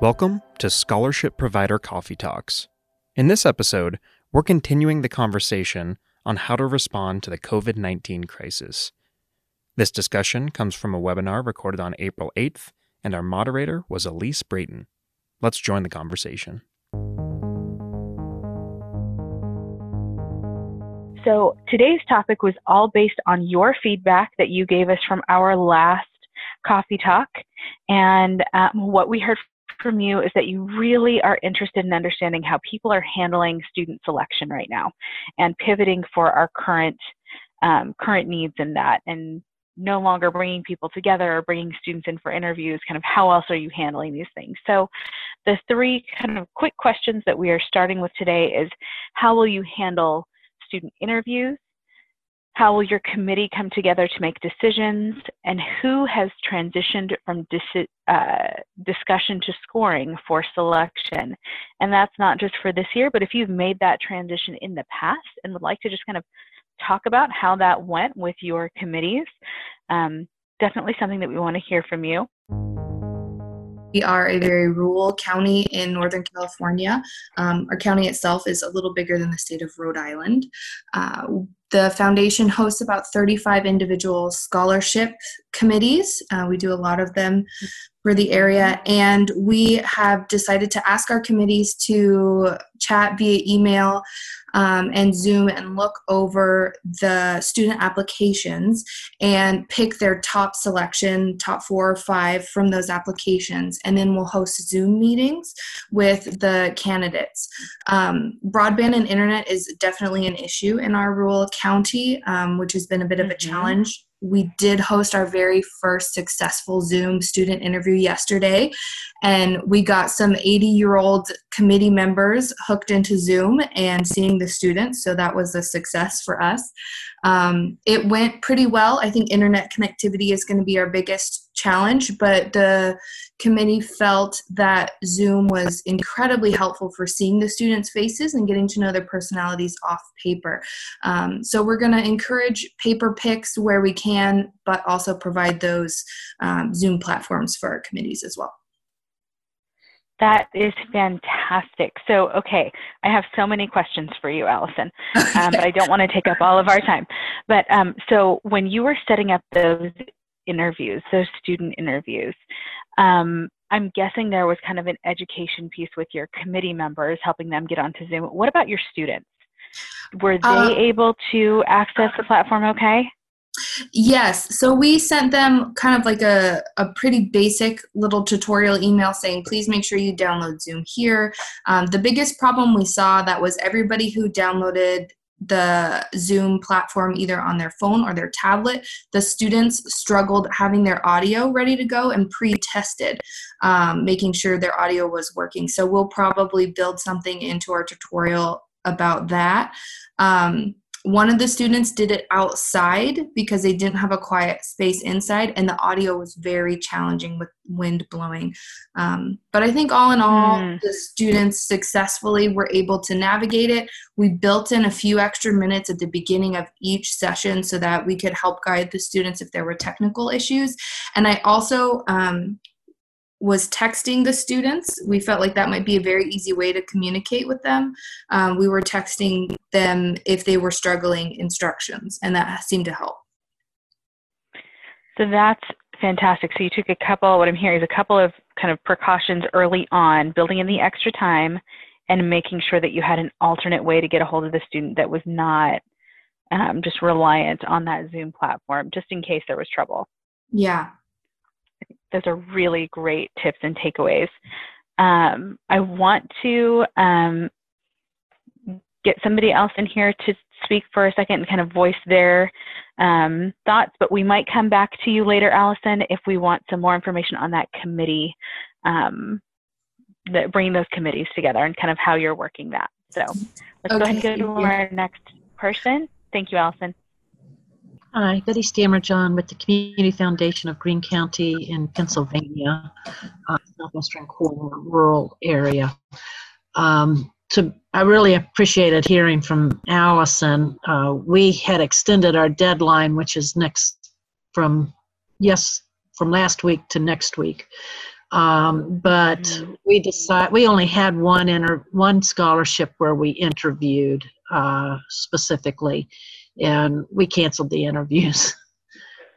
Welcome to Scholarship Provider Coffee Talks. In this episode, we're continuing the conversation on how to respond to the COVID 19 crisis. This discussion comes from a webinar recorded on April 8th, and our moderator was Elise Brayton. Let's join the conversation. So, today's topic was all based on your feedback that you gave us from our last coffee talk. And um, what we heard from you is that you really are interested in understanding how people are handling student selection right now and pivoting for our current um, current needs in that and no longer bringing people together or bringing students in for interviews kind of how else are you handling these things? So the three kind of quick questions that we are starting with today is how will you handle student interviews how will your committee come together to make decisions? And who has transitioned from dis- uh, discussion to scoring for selection? And that's not just for this year, but if you've made that transition in the past and would like to just kind of talk about how that went with your committees, um, definitely something that we want to hear from you. We are a very rural county in Northern California. Um, our county itself is a little bigger than the state of Rhode Island. Uh, the foundation hosts about 35 individual scholarship committees. Uh, we do a lot of them for the area, and we have decided to ask our committees to chat via email um, and Zoom and look over the student applications and pick their top selection, top four or five from those applications, and then we'll host Zoom meetings with the candidates. Um, broadband and internet is definitely an issue in our rural county, um, which has been a bit of a mm-hmm. challenge we did host our very first successful Zoom student interview yesterday, and we got some 80 year old committee members hooked into Zoom and seeing the students, so that was a success for us. Um, it went pretty well. I think internet connectivity is going to be our biggest challenge, but the committee felt that Zoom was incredibly helpful for seeing the students' faces and getting to know their personalities off paper. Um, so we're going to encourage paper picks where we can, but also provide those um, Zoom platforms for our committees as well. That is fantastic. So, okay, I have so many questions for you, Allison, um, but I don't want to take up all of our time. But um, so, when you were setting up those interviews, those student interviews, um, I'm guessing there was kind of an education piece with your committee members, helping them get onto Zoom. What about your students? Were they uh, able to access the platform okay? Yes. So we sent them kind of like a, a pretty basic little tutorial email saying, please make sure you download Zoom here. Um, the biggest problem we saw that was everybody who downloaded the Zoom platform either on their phone or their tablet, the students struggled having their audio ready to go and pre tested, um, making sure their audio was working. So we'll probably build something into our tutorial about that. Um, one of the students did it outside because they didn't have a quiet space inside and the audio was very challenging with wind blowing. Um, but i think all in all mm. the students successfully were able to navigate it. We built in a few extra minutes at the beginning of each session so that we could help guide the students if there were technical issues. And i also um, was texting the students. We felt like that might be a very easy way to communicate with them. Um, we were texting them if they were struggling instructions, and that seemed to help. So that's fantastic. So you took a couple, what I'm hearing is a couple of kind of precautions early on, building in the extra time and making sure that you had an alternate way to get a hold of the student that was not um, just reliant on that Zoom platform, just in case there was trouble. Yeah, those are really great tips and takeaways. Um, I want to um, get somebody else in here to speak for a second and kind of voice their um, thoughts, but we might come back to you later, Allison, if we want some more information on that committee, um, that bringing those committees together and kind of how you're working that. So let's okay. go ahead and go to our next person. Thank you, Allison. Hi, Betty Stammer-John with the Community Foundation of Greene County in Pennsylvania, uh, southwestern corner, rural area. Um, to, I really appreciated hearing from Allison. Uh, we had extended our deadline, which is next from yes from last week to next week, Um, but we decide we only had one inter one scholarship where we interviewed uh, specifically, and we canceled the interviews.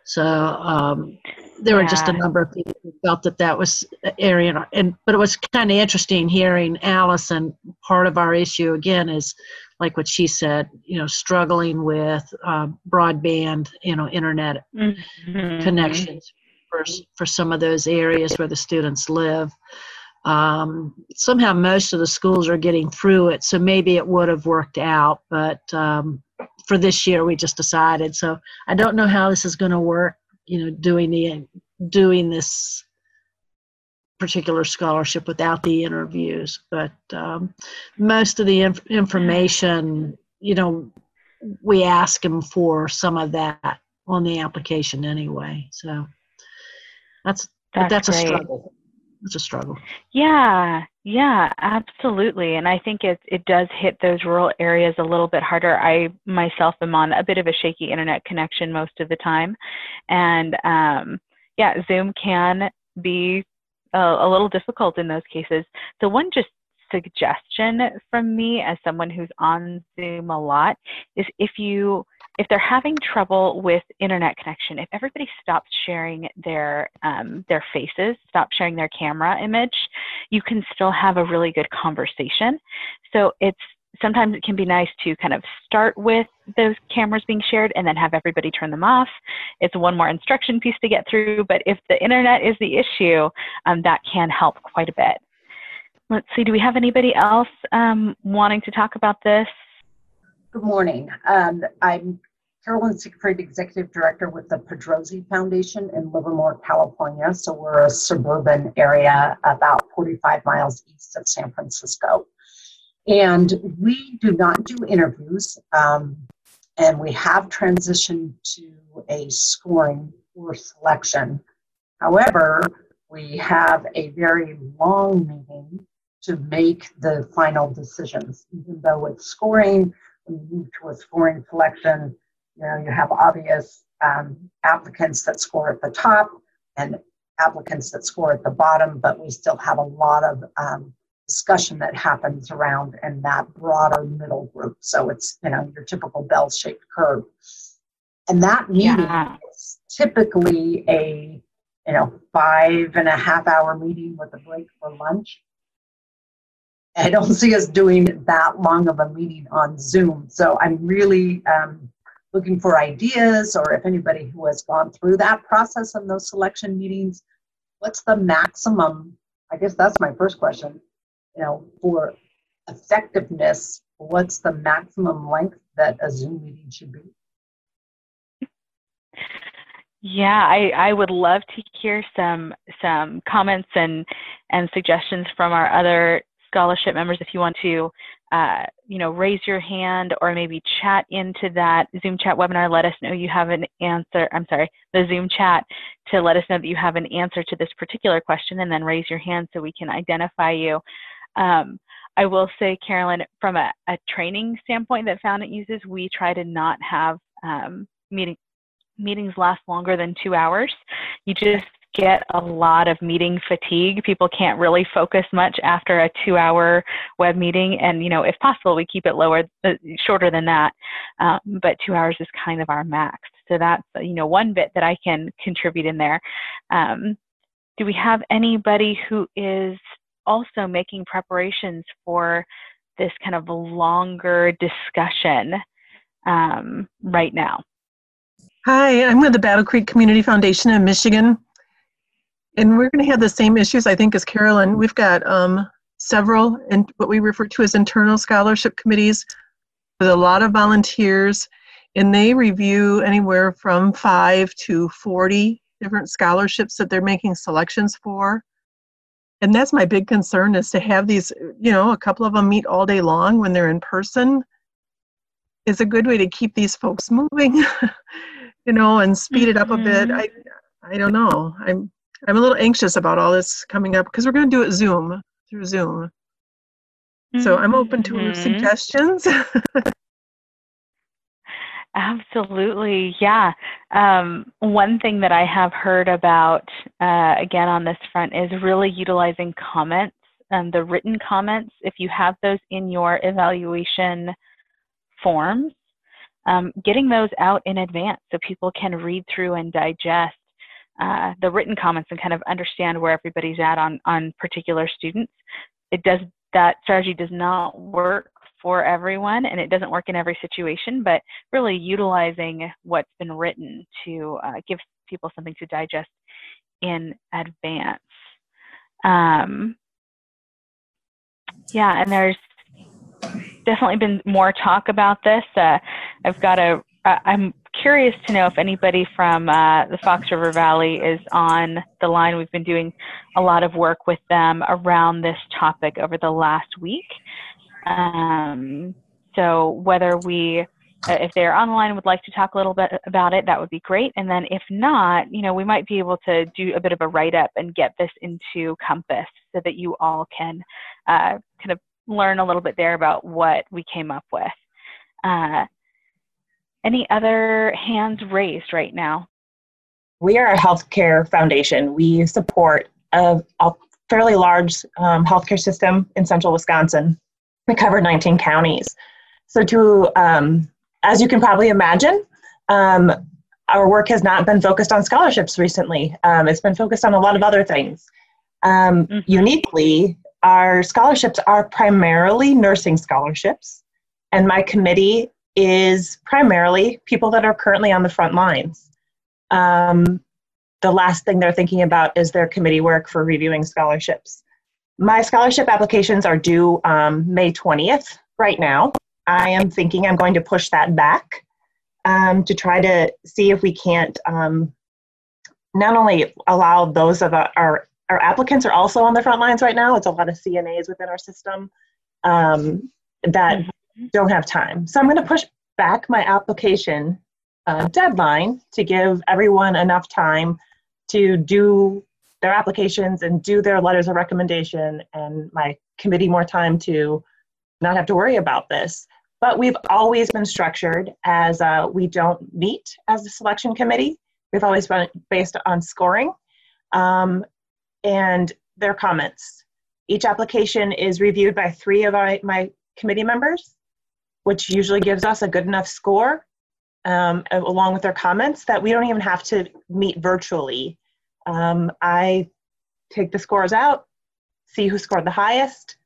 So um, there were just a number of people who felt that that was an area, and but it was kind of interesting hearing Allison. Part of our issue again is like what she said, you know, struggling with uh, broadband, you know, internet Mhm. connections for for some of those areas where the students live. Um, somehow, most of the schools are getting through it, so maybe it would have worked out. But um, for this year, we just decided. So I don't know how this is going to work. You know, doing the doing this particular scholarship without the interviews, but um, most of the inf- information, you know, we ask them for some of that on the application anyway. So that's That's that's a struggle. It's a struggle. Yeah, yeah, absolutely. And I think it it does hit those rural areas a little bit harder. I myself am on a bit of a shaky internet connection most of the time, and um, yeah, Zoom can be a, a little difficult in those cases. So one just suggestion from me as someone who's on Zoom a lot is if you if they're having trouble with internet connection, if everybody stops sharing their um, their faces, stop sharing their camera image, you can still have a really good conversation. So it's sometimes it can be nice to kind of start with those cameras being shared and then have everybody turn them off. It's one more instruction piece to get through, but if the internet is the issue, um, that can help quite a bit. Let's see, do we have anybody else um, wanting to talk about this? Good morning. Um, I'm Carolyn Siegfried, Executive Director with the Pedrozzi Foundation in Livermore, California. So we're a suburban area about 45 miles east of San Francisco. And we do not do interviews, um, and we have transitioned to a scoring or selection. However, we have a very long meeting to make the final decisions, even though it's scoring when you move to a scoring selection, you know, you have obvious um, applicants that score at the top and applicants that score at the bottom, but we still have a lot of um, discussion that happens around in that broader middle group. So it's, you know, your typical bell-shaped curve. And that meeting Yeah. is typically a, you know, five and a half hour meeting with a break for lunch. I don't see us doing that long of a meeting on Zoom. So I'm really um, looking for ideas or if anybody who has gone through that process in those selection meetings, what's the maximum? I guess that's my first question. You know, for effectiveness, what's the maximum length that a Zoom meeting should be? Yeah, I, I would love to hear some some comments and and suggestions from our other scholarship members if you want to uh, you know raise your hand or maybe chat into that Zoom chat webinar let us know you have an answer I'm sorry the Zoom chat to let us know that you have an answer to this particular question and then raise your hand so we can identify you um, I will say Carolyn from a, a training standpoint that Foundant uses we try to not have um, meeting meetings last longer than two hours. You just get a lot of meeting fatigue. People can't really focus much after a two hour web meeting. And, you know, if possible, we keep it lower, uh, shorter than that. Um, but two hours is kind of our max. So that's, you know, one bit that I can contribute in there. Um, do we have anybody who is also making preparations for this kind of longer discussion um, right now? Hi, I'm with the Battle Creek Community Foundation in Michigan. And we're going to have the same issues, I think, as Carolyn. We've got um, several and what we refer to as internal scholarship committees with a lot of volunteers, and they review anywhere from five to 40 different scholarships that they're making selections for. And that's my big concern is to have these, you know, a couple of them meet all day long when they're in person is a good way to keep these folks moving. you know, and speed it up a bit. Mhm. I, I don't know. I'm, I'm a little anxious about all this coming up because we're going to do it Zoom through Zoom. So I'm open to Mhm. suggestions. Absolutely, yeah. Um, one thing that I have heard about, uh, again, on this front is really utilizing comments, um, the written comments. If you have those in your evaluation forms, um, getting those out in advance so people can read through and digest uh, the written comments and kind of understand where everybody's at on on particular students. It does that strategy does not work for everyone and it doesn't work in every situation, but really utilizing what's been written to uh, give people something to digest in advance. Um, yeah, and there's definitely been more talk about this. Uh, I've got a, I'm curious to know if anybody from uh, the Fox River Valley is on the line. We've been doing a lot of work with them around this topic over the last week. Um, so whether we, uh, if they're online, would like to talk a little bit about it, that would be great. And then if not, you know, we might be able to do a bit of a write up and get this into Compass so that you all can uh, kind of learn a little bit there about what we came up with. Uh, any other hands raised right now? We are a healthcare foundation. We support a, a fairly large um, healthcare system in central Wisconsin. We cover 19 counties. So, to um, as you can probably imagine, um, our work has not been focused on scholarships recently. Um, it's been focused on a lot of other things. Um, mm-hmm. Uniquely, our scholarships are primarily nursing scholarships, and my committee is primarily people that are currently on the front lines. Um, the last thing they're thinking about is their committee work for reviewing scholarships. My scholarship applications are due um, May 20th right now. I am thinking I'm going to push that back um, to try to see if we can't um, not only allow those of our, our, our applicants are also on the front lines right now. It's a lot of CNAs within our system um, that mm-hmm don't have time. So I'm going to push back my application uh, deadline to give everyone enough time to do their applications and do their letters of recommendation and my committee more time to not have to worry about this. But we've always been structured as uh, we don't meet as a selection committee. We've always been based on scoring um, and their comments. Each application is reviewed by three of my, my committee members which usually gives us a good enough score um, along with their comments that we don't even have to meet virtually. Um, I take the scores out, see who scored the highest,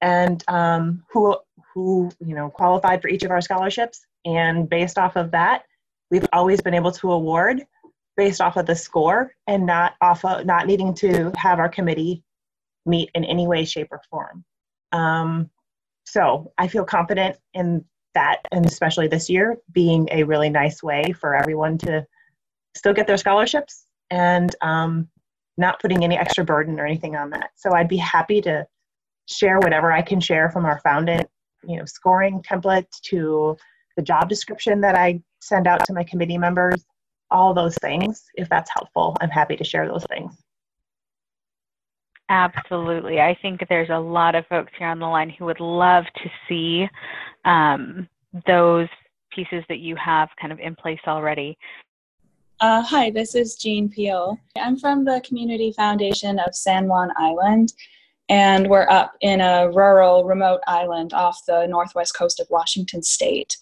and um, who who you know qualified for each of our scholarships. And based off of that, we've always been able to award based off of the score and not off of not needing to have our committee meet in any way, shape, or form. Um, so I feel confident in that, and especially this year, being a really nice way for everyone to still get their scholarships and um, not putting any extra burden or anything on that. So I'd be happy to share whatever I can share from our foundant, you know, scoring template to the job description that I send out to my committee members, all those things. If that's helpful, I'm happy to share those things. Absolutely. I think there's a lot of folks here on the line who would love to see um, those pieces that you have kind of in place already. Uh, hi, this is Jean Peel. I'm from the Community Foundation of San Juan Island, and we're up in a rural, remote island off the northwest coast of Washington State.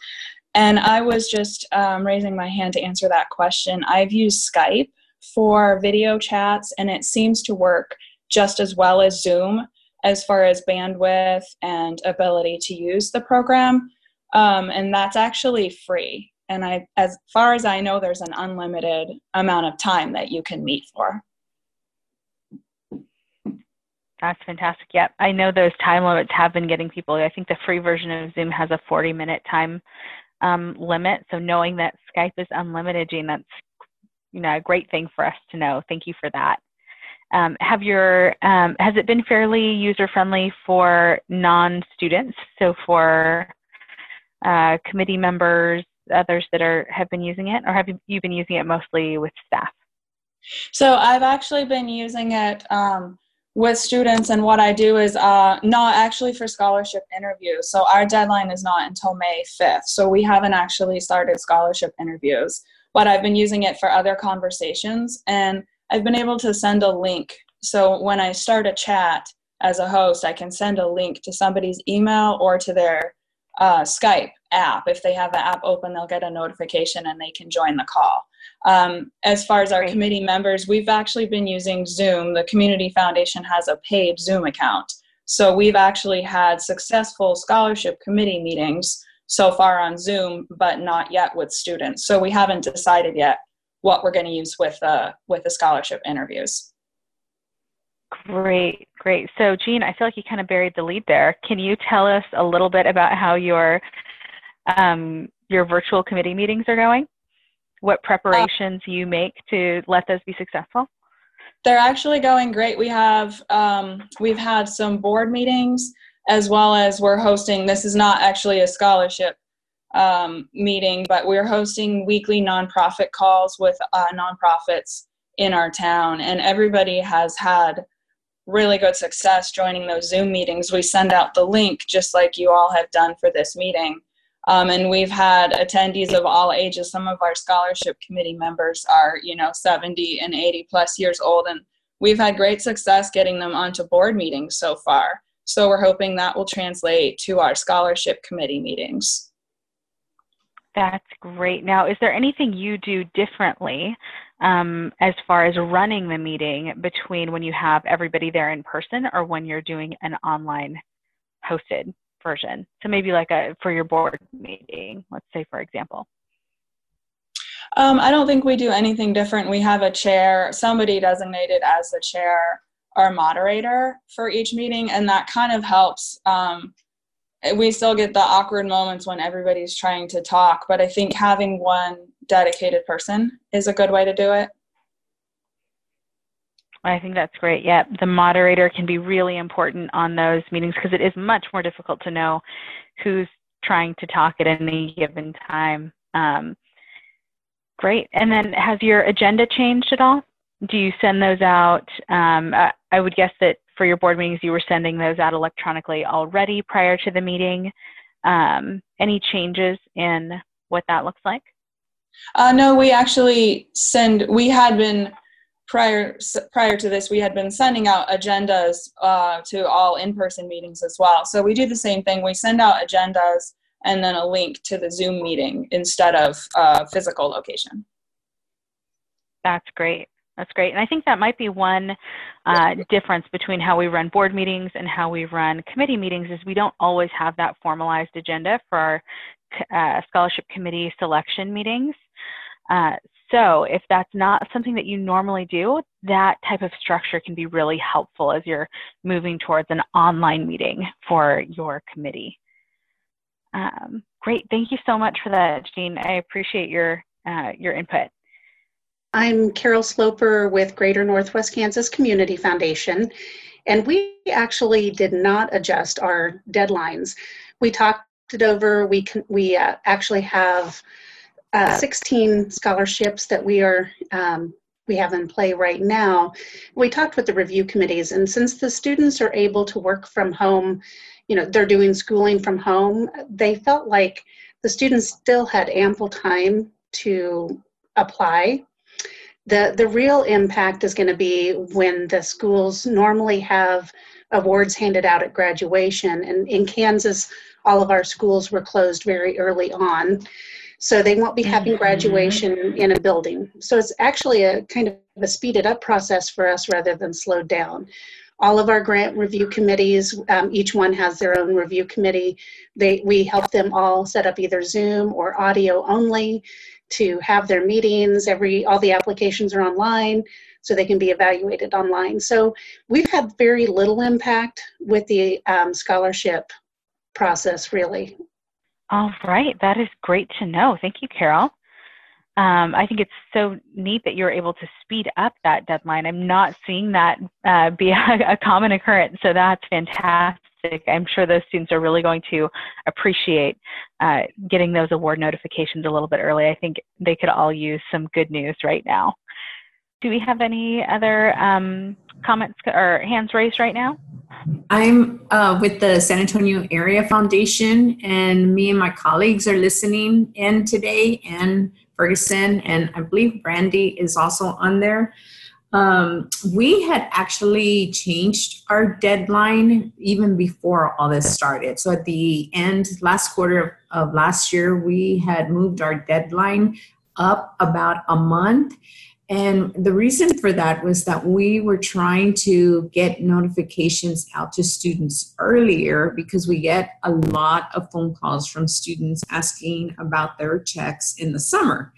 And I was just um, raising my hand to answer that question. I've used Skype for video chats, and it seems to work just as well as Zoom as far as bandwidth and ability to use the program. Um, and that's actually free. And I, as far as I know, there's an unlimited amount of time that you can meet for. That's fantastic. Yep. I know those time limits have been getting people. I think the free version of Zoom has a 40 minute time um, limit. So knowing that Skype is unlimited, Jean, that's you know a great thing for us to know. Thank you for that. Um, have your um, has it been fairly user friendly for non-students? So for uh, committee members, others that are have been using it, or have you been using it mostly with staff? So I've actually been using it um, with students and what I do is uh, not actually for scholarship interviews. So our deadline is not until May 5th. So we haven't actually started scholarship interviews, but I've been using it for other conversations and I've been able to send a link. So when I start a chat as a host, I can send a link to somebody's email or to their uh, Skype app. If they have the app open, they'll get a notification and they can join the call. Um, as far as our Great. committee members, we've actually been using Zoom. The Community Foundation has a paid Zoom account. So we've actually had successful scholarship committee meetings so far on Zoom, but not yet with students. So we haven't decided yet what we're going to use with uh, with the scholarship interviews. Great, great. So, Jean, I feel like you kind of buried the lead there. Can you tell us a little bit about how your um, your virtual committee meetings are going? What preparations uh, you make to let those be successful? They're actually going great. We have um, we've had some board meetings as well as we're hosting. This is not actually a scholarship um, meeting, but we're hosting weekly nonprofit calls with uh, nonprofits in our town, and everybody has had really good success joining those Zoom meetings. We send out the link just like you all have done for this meeting. Um, and we've had attendees of all ages. Some of our scholarship committee members are, you know, 70 and 80 plus years old. And we've had great success getting them onto board meetings so far. So we're hoping that will translate to our scholarship committee meetings. That's great. Now, is there anything you do differently um, as far as running the meeting between when you have everybody there in person or when you're doing an online hosted version? So maybe like a for your board meeting, let's say for example. Um, I don't think we do anything different. We have a chair, somebody designated as the chair or moderator for each meeting, and that kind of helps. Um, we still get the awkward moments when everybody's trying to talk, but I think having one dedicated person is a good way to do it. I think that's great. Yeah, the moderator can be really important on those meetings because it is much more difficult to know who's trying to talk at any given time. Um, great. And then has your agenda changed at all? Do you send those out? Um, I, I would guess that for your board meetings, you were sending those out electronically already prior to the meeting. Um, any changes in what that looks like? Uh, no, we actually send. We had been prior prior to this. We had been sending out agendas uh, to all in-person meetings as well. So we do the same thing. We send out agendas and then a link to the Zoom meeting instead of uh, physical location. That's great. That's great. And I think that might be one uh, difference between how we run board meetings and how we run committee meetings is we don't always have that formalized agenda for our uh, scholarship committee selection meetings. Uh, so if that's not something that you normally do, that type of structure can be really helpful as you're moving towards an online meeting for your committee. Um, great, thank you so much for that, Jean. I appreciate your, uh, your input. I'm Carol Sloper with Greater Northwest Kansas Community Foundation, and we actually did not adjust our deadlines. We talked it over. We can, we uh, actually have uh, 16 scholarships that we are um, we have in play right now. We talked with the review committees, and since the students are able to work from home, you know, they're doing schooling from home, they felt like the students still had ample time to apply the, the real impact is going to be when the schools normally have awards handed out at graduation. And in Kansas, all of our schools were closed very early on. So they won't be having mm-hmm. graduation in a building. So it's actually a kind of a speeded up process for us rather than slowed down. All of our grant review committees, um, each one has their own review committee. They, we help them all set up either Zoom or audio only to have their meetings. Every all the applications are online, so they can be evaluated online. So we've had very little impact with the um, scholarship process, really. All right, that is great to know. Thank you, Carol. Um, I think it's so neat that you're able to speed up that deadline. I'm not seeing that uh, be a, a common occurrence, so that's fantastic. I'm sure those students are really going to appreciate uh, getting those award notifications a little bit early. I think they could all use some good news right now. Do we have any other um, comments or hands raised right now? I'm uh, with the San Antonio Area Foundation, and me and my colleagues are listening in today, and Ferguson, and I believe Brandy is also on there. Um, we had actually changed our deadline even before all this started. So at the end, last quarter of, of last year, we had moved our deadline up about a month and the reason for that was that we were trying to get notifications out to students earlier because we get a lot of phone calls from students asking about their checks in the summer.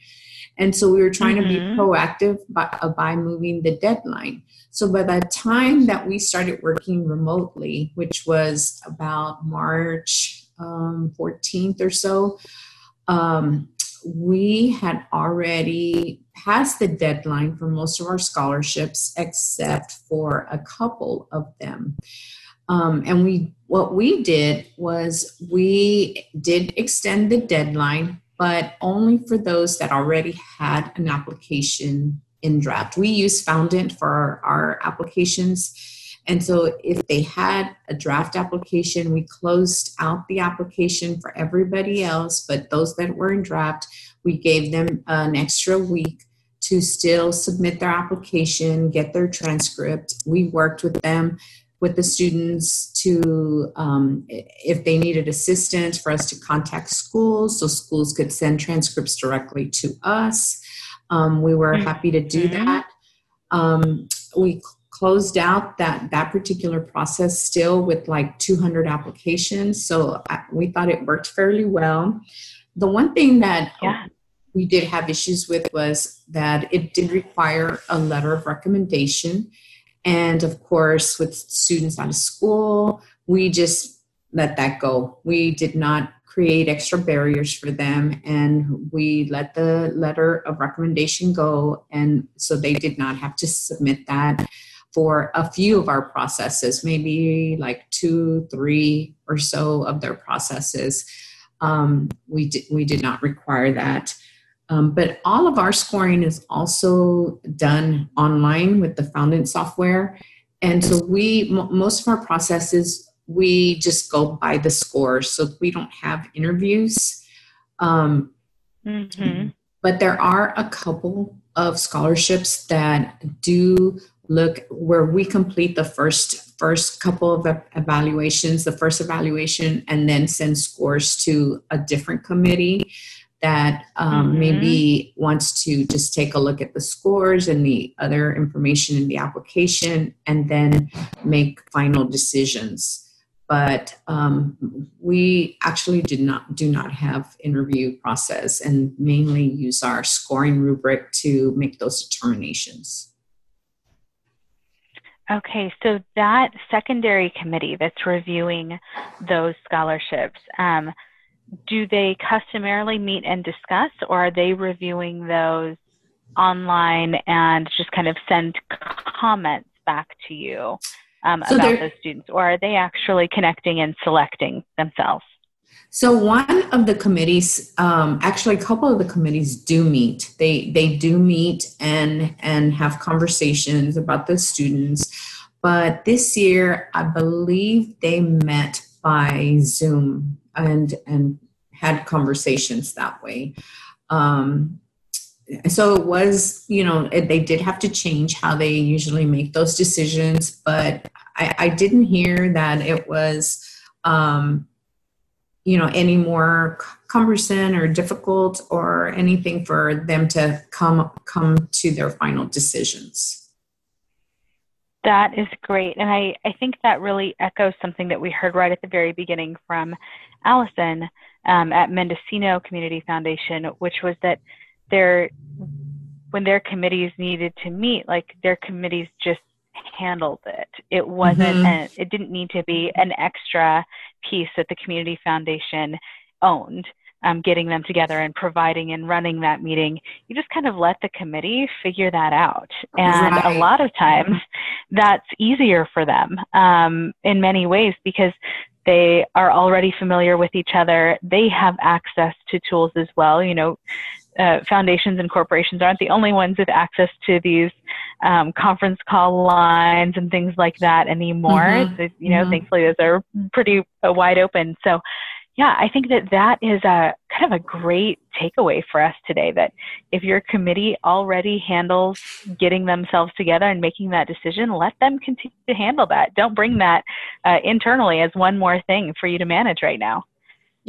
And so we were trying mm-hmm. to be mm-hmm. proactive by, uh, by moving the deadline. So by the time that we started working remotely, which was about March um, 14th or so, um, we had already passed the deadline for most of our scholarships except for a couple of them. Um, and we what we did was we did extend the deadline but only for those that already had an application in draft. We use foundant for our, our applications and so if they had a draft application, we closed out the application for everybody else, but those that were in draft, we gave them an extra week to still submit their application, get their transcript. We worked with them, with the students to, um, if they needed assistance, for us to contact schools so schools could send transcripts directly to us. Um, we were happy to do mm-hmm. that. Um, we closed out that that particular process still with like 200 applications. So I, we thought it worked fairly well. The one thing that yeah. we did have issues with was that it did require a letter of recommendation. And of course with students out of school we just let that go. We did not create extra barriers for them and we let the letter of recommendation go. And so they did not have to submit that for a few of our processes, maybe like two, three or so of their processes. Um, we, di- we did not require that. Um, but all of our scoring is also done online with the Foundant software. And so we, m- most of our processes, we just go by the scores. So we don't have interviews. Um, mm-hmm. But there are a couple of scholarships that do look where we complete the first first couple of evaluations the first evaluation and then send scores to a different committee that um, mm-hmm. maybe wants to just take a look at the scores and the other information in the application and then make final decisions but um, we actually did not do not have interview process and mainly use our scoring rubric to make those determinations Okay, so that secondary committee that's reviewing those scholarships, um, do they customarily meet and discuss, or are they reviewing those online and just kind of send comments back to you um, so about those students, or are they actually connecting and selecting themselves? So one of the committees, um, actually, a couple of the committees do meet. They they do meet and and have conversations about the students. But this year, I believe they met by Zoom and and had conversations that way. Um, so it was, you know, they did have to change how they usually make those decisions, but I, I didn't hear that it was. Um, you know any more cumbersome or difficult or anything for them to come come to their final decisions? That is great. And i i think that really echoes something that we heard right at the very beginning from allison um, at mendocino community foundation which was that their when their committees needed to meet like their committees just handled it. It wasn't, mm-hmm. a, it didn't need to be an extra piece that the community foundation owned. Um, getting them together and providing and running that meeting, you just kind of let the committee figure that out. And right. a lot of times that's easier for them um, in many ways because they are already familiar with each other. They have access to tools as well. You know, uh, foundations and corporations aren't the only ones with access to these um, conference call lines and things like that anymore. Mm-hmm. So, you know, mm-hmm. thankfully those are pretty uh, wide open. So, yeah, I think that that is a kind of a great takeaway for us today. That if your committee already handles getting themselves together and making that decision, let them continue to handle that. Don't bring that uh, internally as one more thing for you to manage right now.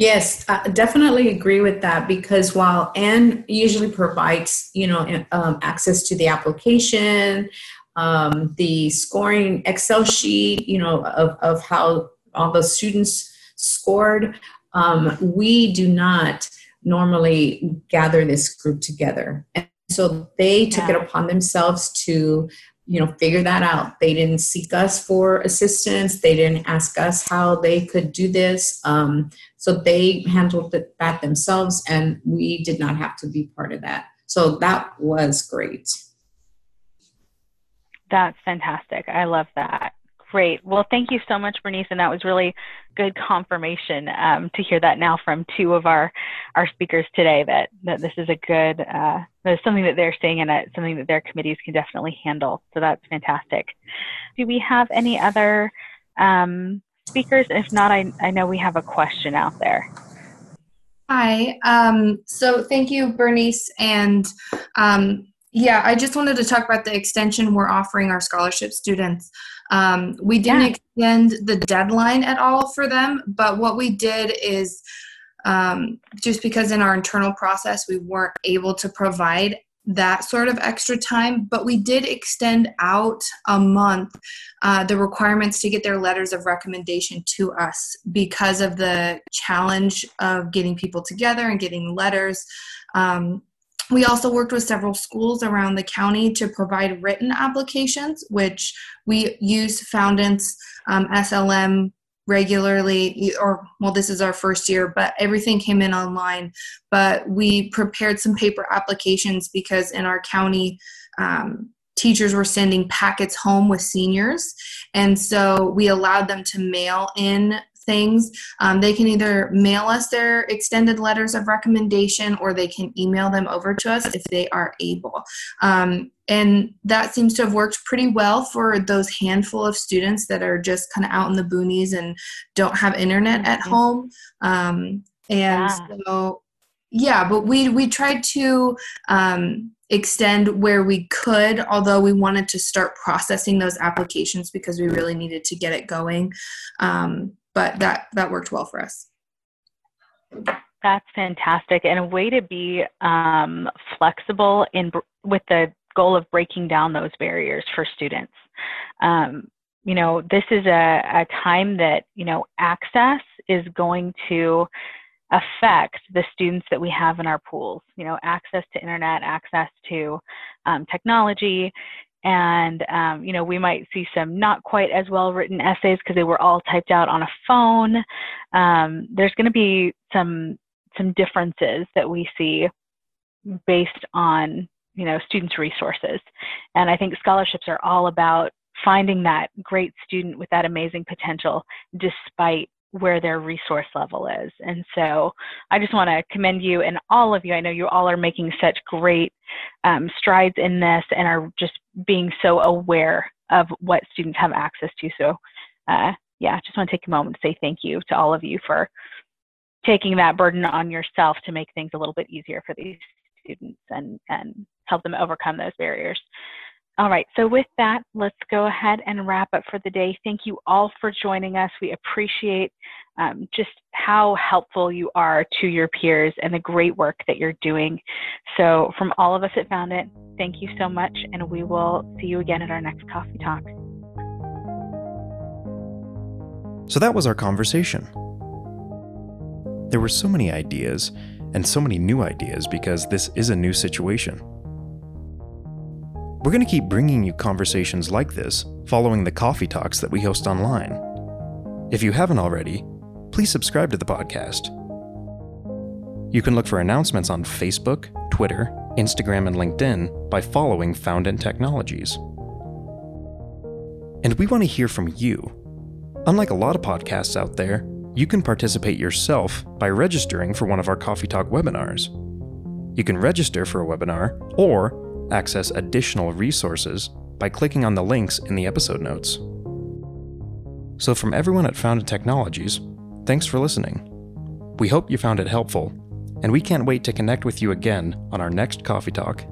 Yes, I definitely agree with that because while Anne usually provides, you know, um, access to the application, um, the scoring Excel sheet, you know, of, of how all the students scored, um, we do not normally gather this group together. And so they took yeah. it upon themselves to you know figure that out. They didn't seek us for assistance. They didn't ask us how they could do this. Um, so they handled that themselves and we did not have to be part of that. So that was great. That's fantastic. I love that Great. Well, thank you so much, Bernice, and that was really good confirmation um, to hear that now from two of our our speakers today. That that this is a good, uh, that something that they're seeing, and it's something that their committees can definitely handle. So that's fantastic. Do we have any other um, speakers? If not, I I know we have a question out there. Hi. Um, so thank you, Bernice, and um, yeah, I just wanted to talk about the extension we're offering our scholarship students. Um, we didn't yeah. extend the deadline at all for them, but what we did is um, just because in our internal process we weren't able to provide that sort of extra time, but we did extend out a month uh, the requirements to get their letters of recommendation to us because of the challenge of getting people together and getting letters. Um, we also worked with several schools around the county to provide written applications, which we use Foundant's um, SLM regularly or well this is our first year but everything came in online. But we prepared some paper applications because in our county um, teachers were sending packets home with seniors. And so we allowed them to mail in things. Um, they can either mail us their extended letters of recommendation or they can email them over to us if they are able. Um, and that seems to have worked pretty well for those handful of students that are just kind of out in the boonies and don't have internet at mm-hmm. home. Um, and yeah. so, yeah, but we we tried to um, extend where we could, although we wanted to start processing those applications because we really needed to get it going. Um, but that that worked well for us. That's fantastic, and a way to be um, flexible in with the goal of breaking down those barriers for students. Um, you know, this is a, a time that you know access is going to affect the students that we have in our pools. You know, access to internet, access to um, technology, and um, you know we might see some not quite as well written essays because they were all typed out on a phone. Um, there's going to be some some differences that we see based on you know students resources. And i think scholarships are all about finding that great student with that amazing potential despite where their resource level is. And so I just want to commend you and all of you. I know you all are making such great um, strides in this and are just being so aware of what students have access to. So, uh, yeah, just want to take a moment to say thank you to all of you for taking that burden on yourself to make things a little bit easier for these students and, and help them overcome those barriers. All right, so with that, let's go ahead and wrap up for the day. Thank you all for joining us. We appreciate um, just how helpful you are to your peers and the great work that you're doing. So, from all of us at Foundant, thank you so much, and we will see you again at our next coffee talk. So, that was our conversation. There were so many ideas and so many new ideas because this is a new situation. We're going to keep bringing you conversations like this following the coffee talks that we host online. If you haven't already, please subscribe to the podcast. You can look for announcements on Facebook, Twitter, Instagram, and LinkedIn by following Foundant Technologies. And we want to hear from you. Unlike a lot of podcasts out there, you can participate yourself by registering for one of our Coffee Talk webinars. You can register for a webinar or access additional resources by clicking on the links in the episode notes. So, from everyone at Foundant Technologies, thanks for listening. We hope you found it helpful, and we can't wait to connect with you again on our next Coffee Talk.